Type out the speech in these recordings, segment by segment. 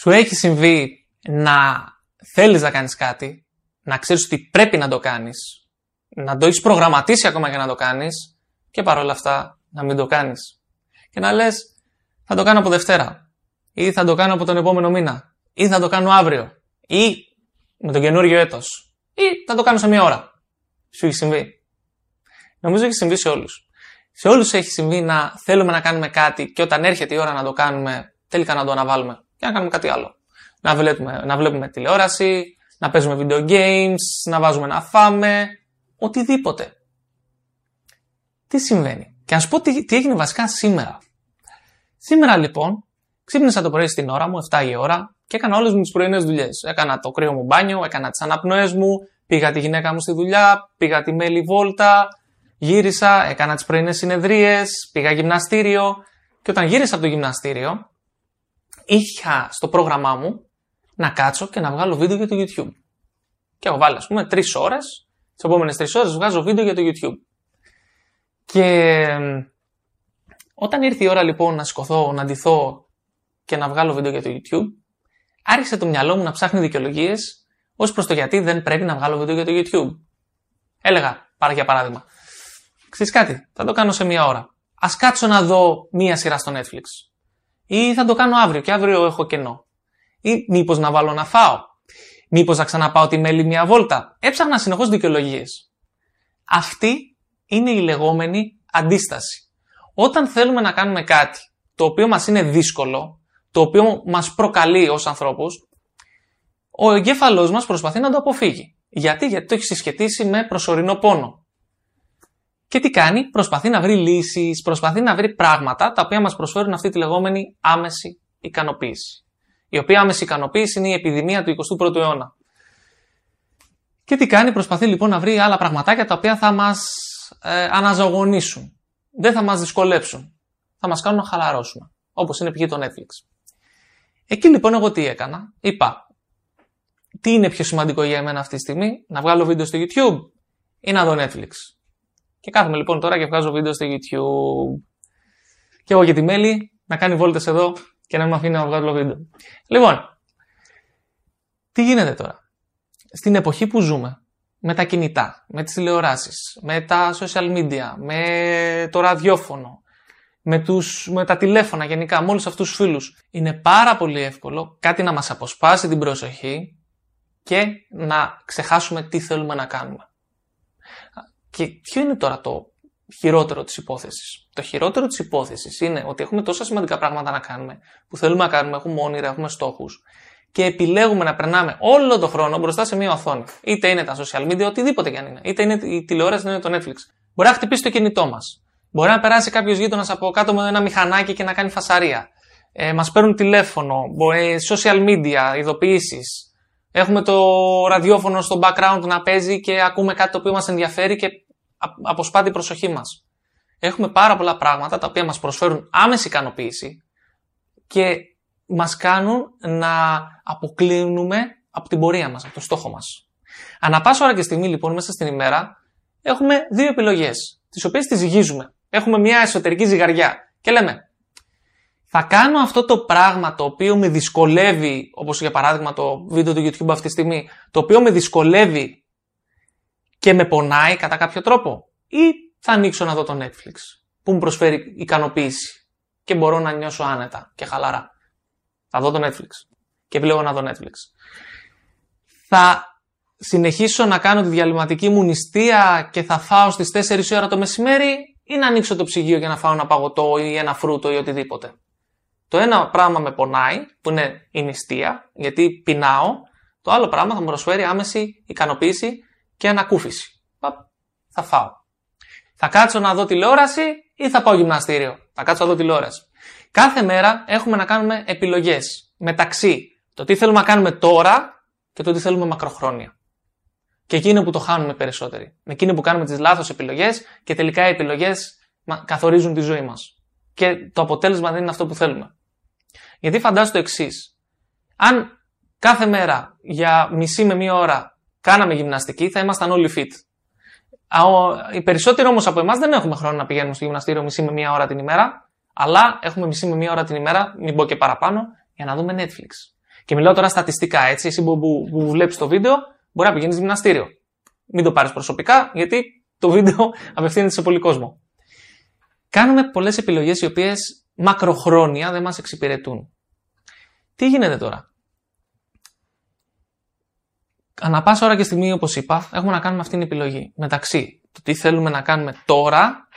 Σου έχει συμβεί να θέλεις να κάνεις κάτι, να ξέρεις ότι πρέπει να το κάνεις, να το έχεις προγραμματίσει ακόμα για να το κάνεις και παρόλα αυτά να μην το κάνεις. Και να λες θα το κάνω από Δευτέρα ή θα το κάνω από τον επόμενο μήνα ή θα το κάνω αύριο ή με τον καινούριο έτος ή θα το κάνω σε μία ώρα. Σου έχει συμβεί. Νομίζω έχει συμβεί σε όλους. Σε όλους έχει συμβεί να θέλουμε να κάνουμε κάτι και όταν έρχεται η ώρα να το κάνουμε τελικά να το αναβάλουμε και να κάνουμε κάτι άλλο. Να βλέπουμε, να βλέπουμε τηλεόραση, να παίζουμε video games, να βάζουμε να φάμε, οτιδήποτε. Τι συμβαίνει; Και να σου πω τι, τι έγινε βασικά σήμερα. Σήμερα λοιπόν, ξύπνησα το πρωί στην ώρα μου, 7 η ώρα, και έκανα όλες μου τις πρωινές δουλειές. Έκανα το κρύο μου μπάνιο, έκανα τις αναπνοές μου, πήγα τη γυναίκα μου στη δουλειά, πήγα τη μέλη βόλτα, γύρισα, έκανα τις πρωινές συνεδρίες, πήγα γυμναστήριο. Και όταν γύρισα από το γυμναστήριο, είχα στο πρόγραμμά μου να κάτσω και να βγάλω βίντεο για το YouTube. Και έχω βάλει, ας πούμε, τρεις ώρες. Τις επόμενες τρεις ώρες βγάζω βίντεο για το YouTube. Και όταν ήρθε η ώρα λοιπόν να σηκωθώ, να ντυθώ και να βγάλω βίντεο για το YouTube, άρχισε το μυαλό μου να ψάχνει δικαιολογίες ως προς το γιατί δεν πρέπει να βγάλω βίντεο για το YouTube. Έλεγα, πάρε για παράδειγμα. Ξέρεις κάτι, θα το κάνω σε μία ώρα. Α κάτσω να δω μία σειρά στο Netflix. Ή θα το κάνω αύριο και αύριο έχω κενό. Ή μήπως να βάλω να φάω. Μήπως να ξαναπάω τη μέλη μία βόλτα. Έψαχνα συνεχώς δικαιολογίες. Αυτή είναι η λεγόμενη αντίσταση. Όταν θέλουμε να κάνουμε κάτι το οποίο μας είναι δύσκολο, το οποίο μας προκαλεί ως ανθρώπους, ο εγκέφαλός μας προσπαθεί να το αποφύγει. Γιατί, γιατί το έχει συσχετίσει με προσωρινό πόνο. Και τι κάνει, προσπαθεί να βρει λύσεις, προσπαθεί να βρει πράγματα τα οποία μας προσφέρουν αυτή τη λεγόμενη άμεση ικανοποίηση. Η οποία άμεση ικανοποίηση είναι η επιδημία του 21ου αιώνα. Και τι κάνει, προσπαθεί λοιπόν να βρει άλλα πραγματάκια τα οποία θα μας ε, αναζωογονήσουν. Δεν θα μας δυσκολέψουν. Θα μας κάνουν να χαλαρώσουμε. Όπως είναι πηγή το Netflix. Εκεί λοιπόν εγώ τι έκανα. Είπα, τι είναι πιο σημαντικό για εμένα αυτή τη στιγμή, να βγάλω βίντεο στο YouTube ή να δω Netflix. Και κάθομαι λοιπόν τώρα και βγάζω βίντεο στο YouTube. Και εγώ και τη μέλη να κάνει βόλτες εδώ και να με αφήνει να βγάλω βίντεο. Λοιπόν, τι γίνεται τώρα; Στην εποχή που ζούμε, με τα κινητά, με τις τηλεοράσεις, με τα social media, με το ραδιόφωνο, με, τους, με τα τηλέφωνα γενικά, με όλους αυτούς τους φίλους. Είναι πάρα πολύ εύκολο κάτι να μας αποσπάσει την προσοχή και να ξεχάσουμε τι θέλουμε να κάνουμε. Και ποιο είναι τώρα το χειρότερο της υπόθεσης; Το χειρότερο της υπόθεσης είναι ότι έχουμε τόσα σημαντικά πράγματα να κάνουμε, που θέλουμε να κάνουμε, έχουμε όνειρα, έχουμε στόχους, και επιλέγουμε να περνάμε όλο τον χρόνο μπροστά σε μια οθόνη. Είτε είναι τα social media, οτιδήποτε κι αν είναι. Είτε είναι η τηλεόραση, είτε είναι το Netflix. Μπορεί να χτυπήσει το κινητό μας. Μπορεί να περάσει κάποιος γείτονας από κάτω με ένα μηχανάκι και να κάνει φασαρία. Ε, μας παίρνουν τηλέφωνο, ε, social media, ειδοποιήσεις. Έχουμε το ραδιόφωνο στο background να παίζει και ακούμε κάτι το οποίο μας ενδιαφέρει και αποσπά την προσοχή μας. Έχουμε πάρα πολλά πράγματα τα οποία μας προσφέρουν άμεση ικανοποίηση και μας κάνουν να αποκλίνουμε από την πορεία μας, από το στόχο μας. Ανά πάσα ώρα και στιγμή λοιπόν μέσα στην ημέρα έχουμε δύο επιλογές, τις οποίες τις ζυγίζουμε. Έχουμε μια εσωτερική ζυγαριά και λέμε θα κάνω αυτό το πράγμα το οποίο με δυσκολεύει, όπως για παράδειγμα το βίντεο του YouTube αυτή τη στιγμή, το οποίο με δυσκολεύει και με πονάει κατά κάποιο τρόπο ή θα ανοίξω να δω το Netflix που μου προσφέρει ικανοποίηση και μπορώ να νιώσω άνετα και χαλαρά. Θα δω το Netflix. Και επιλέγω να δω Netflix. Θα συνεχίσω να κάνω τη διαλυματική μου νηστεία και θα φάω στις 4 ώρα το μεσημέρι ή να ανοίξω το ψυγείο για να φάω ένα παγωτό ή ένα φρούτο ή οτιδήποτε. Το ένα πράγμα με πονάει, που είναι η νηστεία, γιατί πεινάω. Το άλλο πράγμα θα μου προσφέρει άμεση ικανοποίηση και ανακούφιση. Θα φάω. Θα κάτσω να δω τηλεόραση ή θα πάω γυμναστήριο. Θα κάτσω να δω τηλεόραση. Κάθε μέρα έχουμε να κάνουμε επιλογές μεταξύ το τι θέλουμε να κάνουμε τώρα και το τι θέλουμε μακροχρόνια. Και εκεί είναι που το χάνουμε περισσότεροι. Εκείνοι που κάνουμε τις λάθος επιλογές και τελικά οι επιλογές καθορίζουν τη ζωή μας. Και το αποτέλεσμα δεν είναι αυτό που θέλουμε. Γιατί φαντάζομαι το εξής. Αν κάθε μέρα για μισή με μία ώρα κάναμε γυμναστική, θα ήμασταν όλοι fit. Οι περισσότεροι όμως από εμάς δεν έχουμε χρόνο να πηγαίνουμε στο γυμναστήριο μισή με μία ώρα την ημέρα αλλά έχουμε μισή με μία ώρα την ημέρα, μην πω και παραπάνω, για να δούμε Netflix. Και μιλάω τώρα στατιστικά, έτσι. Εσύ που, που, που βλέπεις το βίντεο, μπορεί να πηγαίνεις γυμναστήριο. Μην το πάρεις προσωπικά, γιατί το βίντεο απευθύνεται σε πολύ κόσμο. Κάνουμε πολλές επιλογές οι οποίες μακροχρόνια δεν μας εξυπηρετούν. Τι γίνεται τώρα; Ανά πάσα ώρα και στιγμή, όπως είπα, έχουμε να κάνουμε αυτή την επιλογή. Μεταξύ το τι θέλουμε να κάνουμε τώρα,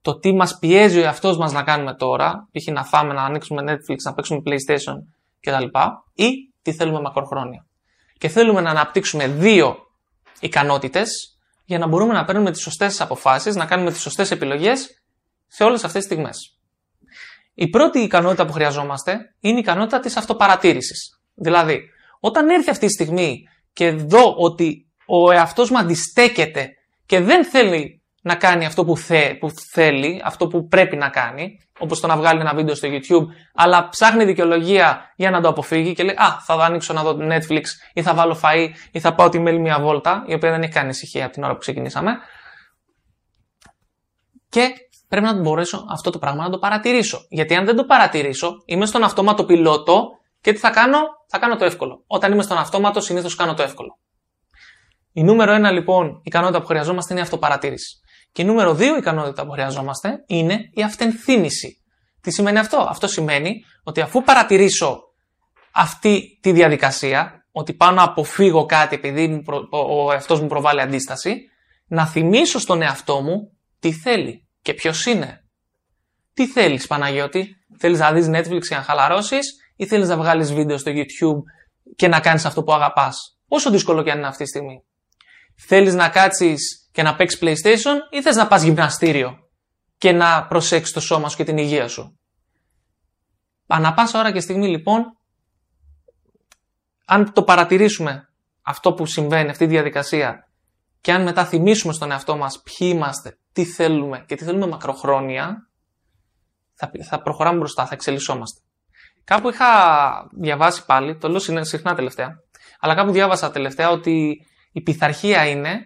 το τι μας πιέζει ο εαυτός μας να κάνουμε τώρα, π.χ. να φάμε, να ανοίξουμε Netflix, να παίξουμε PlayStation κτλ. ή τι θέλουμε μακροχρόνια. Και θέλουμε να αναπτύξουμε δύο ικανότητες για να μπορούμε να παίρνουμε τις σωστές αποφάσεις, να κάνουμε τις σωστές επιλογές σε όλες αυτές τις στιγμές. Η πρώτη ικανότητα που χρειαζόμαστε είναι η ικανότητα της αυτοπαρατήρησης. Δηλαδή, όταν έρθει αυτή η στιγμή και δω ότι ο εαυτός μου αντιστέκεται και δεν θέλει να κάνει αυτό που, που θέλει, αυτό που πρέπει να κάνει, όπως το να βγάλει ένα βίντεο στο YouTube, αλλά ψάχνει δικαιολογία για να το αποφύγει και λέει «Α, θα δω ανοίξω να δω Netflix ή θα βάλω φαΐ ή θα πάω τη μέλη μια βόλτα», η οποία δεν έχει κάνει ησυχία από την ώρα που ξεκινήσαμε. Και πρέπει να μπορέσω αυτό το πράγμα να το παρατηρήσω. Γιατί αν δεν το παρατηρήσω, είμαι στον αυτόματο πιλότο και τι θα κάνω, θα κάνω το εύκολο. Όταν είμαι στον αυτόματο, συνήθως κάνω το εύκολο. Η νούμερο ένα λοιπόν ικανότητα που χρειαζόμαστε είναι η αυτοπαρατήρηση. Και η νούμερο δύο ικανότητα που χρειαζόμαστε είναι η αυτενθύμηση. Τι σημαίνει αυτό, Αυτό σημαίνει ότι αφού παρατηρήσω αυτή τη διαδικασία, ότι πάω να αποφύγω κάτι επειδή ο εαυτός μου προβάλλει αντίσταση, να θυμίσω στον εαυτό μου τι θέλει και ποιος είναι; Τι θέλεις Παναγιώτη, θέλεις να δεις Netflix και να χαλαρώσεις ή θέλεις να βγάλεις βίντεο στο YouTube και να κάνεις αυτό που αγαπάς; Όσο δύσκολο και αν είναι αυτή τη στιγμή. Θέλεις να κάτσεις και να παίξεις PlayStation ή θες να πας γυμναστήριο και να προσέξεις το σώμα σου και την υγεία σου; Ανά πάσα ώρα και στιγμή λοιπόν, αν το παρατηρήσουμε αυτό που συμβαίνει, αυτή τη διαδικασία και αν μετά θυμίσουμε στον εαυτό μας ποιοι είμαστε, τι θέλουμε και τι θέλουμε μακροχρόνια, θα, θα προχωράμε μπροστά, θα εξελισσόμαστε. Κάπου είχα διαβάσει πάλι, το λέω συχνά τελευταία, αλλά κάπου διάβασα τελευταία ότι η πειθαρχία είναι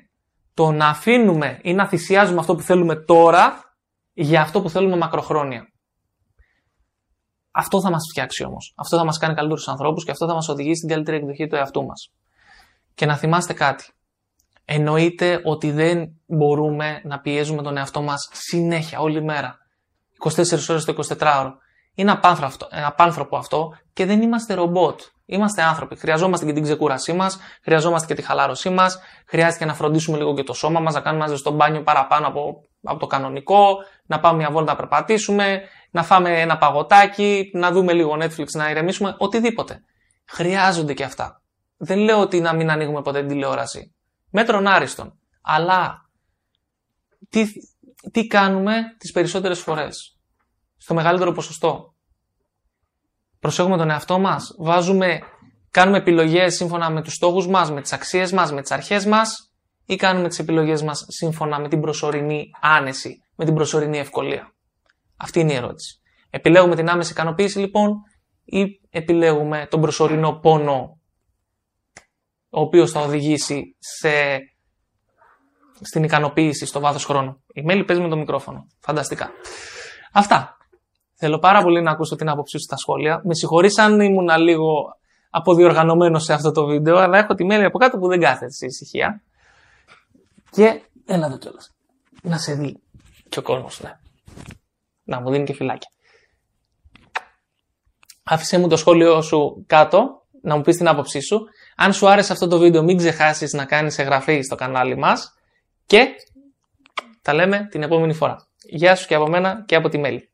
το να αφήνουμε ή να θυσιάζουμε αυτό που θέλουμε τώρα για αυτό που θέλουμε μακροχρόνια. Αυτό θα μας φτιάξει όμως. Αυτό θα μας κάνει καλύτερους ανθρώπους και αυτό θα μας οδηγήσει στην καλύτερη εκδοχή του εαυτού μας. Και να θυμάστε κάτι εννοείται ότι δεν μπορούμε να πιέζουμε τον εαυτό μας συνέχεια, όλη μέρα. 24 ώρες το 24ωρο. Είναι απάνθρωπο, απάνθρωπο αυτό και δεν είμαστε ρομπότ. Είμαστε άνθρωποι. Χρειαζόμαστε και την ξεκούρασή μας, χρειαζόμαστε και τη χαλάρωσή μας, χρειάζεται να φροντίσουμε λίγο και το σώμα μας, να κάνουμε ένα ζεστό μπάνιο παραπάνω από, από το κανονικό, να πάμε μια βόλτα να περπατήσουμε, να φάμε ένα παγωτάκι, να δούμε λίγο Netflix, να ηρεμήσουμε, οτιδήποτε. Χρειάζονται και αυτά. Δεν λέω ότι να μην ανοίγουμε ποτέ την τηλεόραση μέτρων άριστον. Αλλά τι, τι κάνουμε τις περισσότερες φορές; Στο μεγαλύτερο ποσοστό. Προσέχουμε τον εαυτό μας. Βάζουμε, κάνουμε επιλογές σύμφωνα με τους στόχους μας, με τις αξίες μας, με τις αρχές μας ή κάνουμε τις επιλογές μας σύμφωνα με την προσωρινή άνεση, με την προσωρινή ευκολία; Αυτή είναι η ερώτηση. Επιλέγουμε την άμεση ικανοποίηση λοιπόν ή επιλέγουμε τον προσωρινό πόνο; Ο οποίος θα οδηγήσει σε... στην ικανοποίηση στο βάθος χρόνου. Η Μέλη παίζει με το μικρόφωνο. Φανταστικά. Αυτά. Θέλω πάρα πολύ να ακούσω την άποψή σου στα σχόλια. Με συγχωρείς αν ήμουν λίγο αποδιοργανωμένος σε αυτό το βίντεο, αλλά έχω τη Μέλη από κάτω που δεν κάθεται σε ησυχία. Και έλα εδώ κιόλας. Να σε δει και ο κόσμος, ναι. Να μου δίνει και φυλάκια. Άφησε μου το σχόλιο σου κάτω, να μου πεις την άποψή σου. Αν σου άρεσε αυτό το βίντεο μην ξεχάσεις να κάνεις εγγραφή στο κανάλι μας και τα λέμε την επόμενη φορά. Γεια σου και από μένα και από τη Μέλη.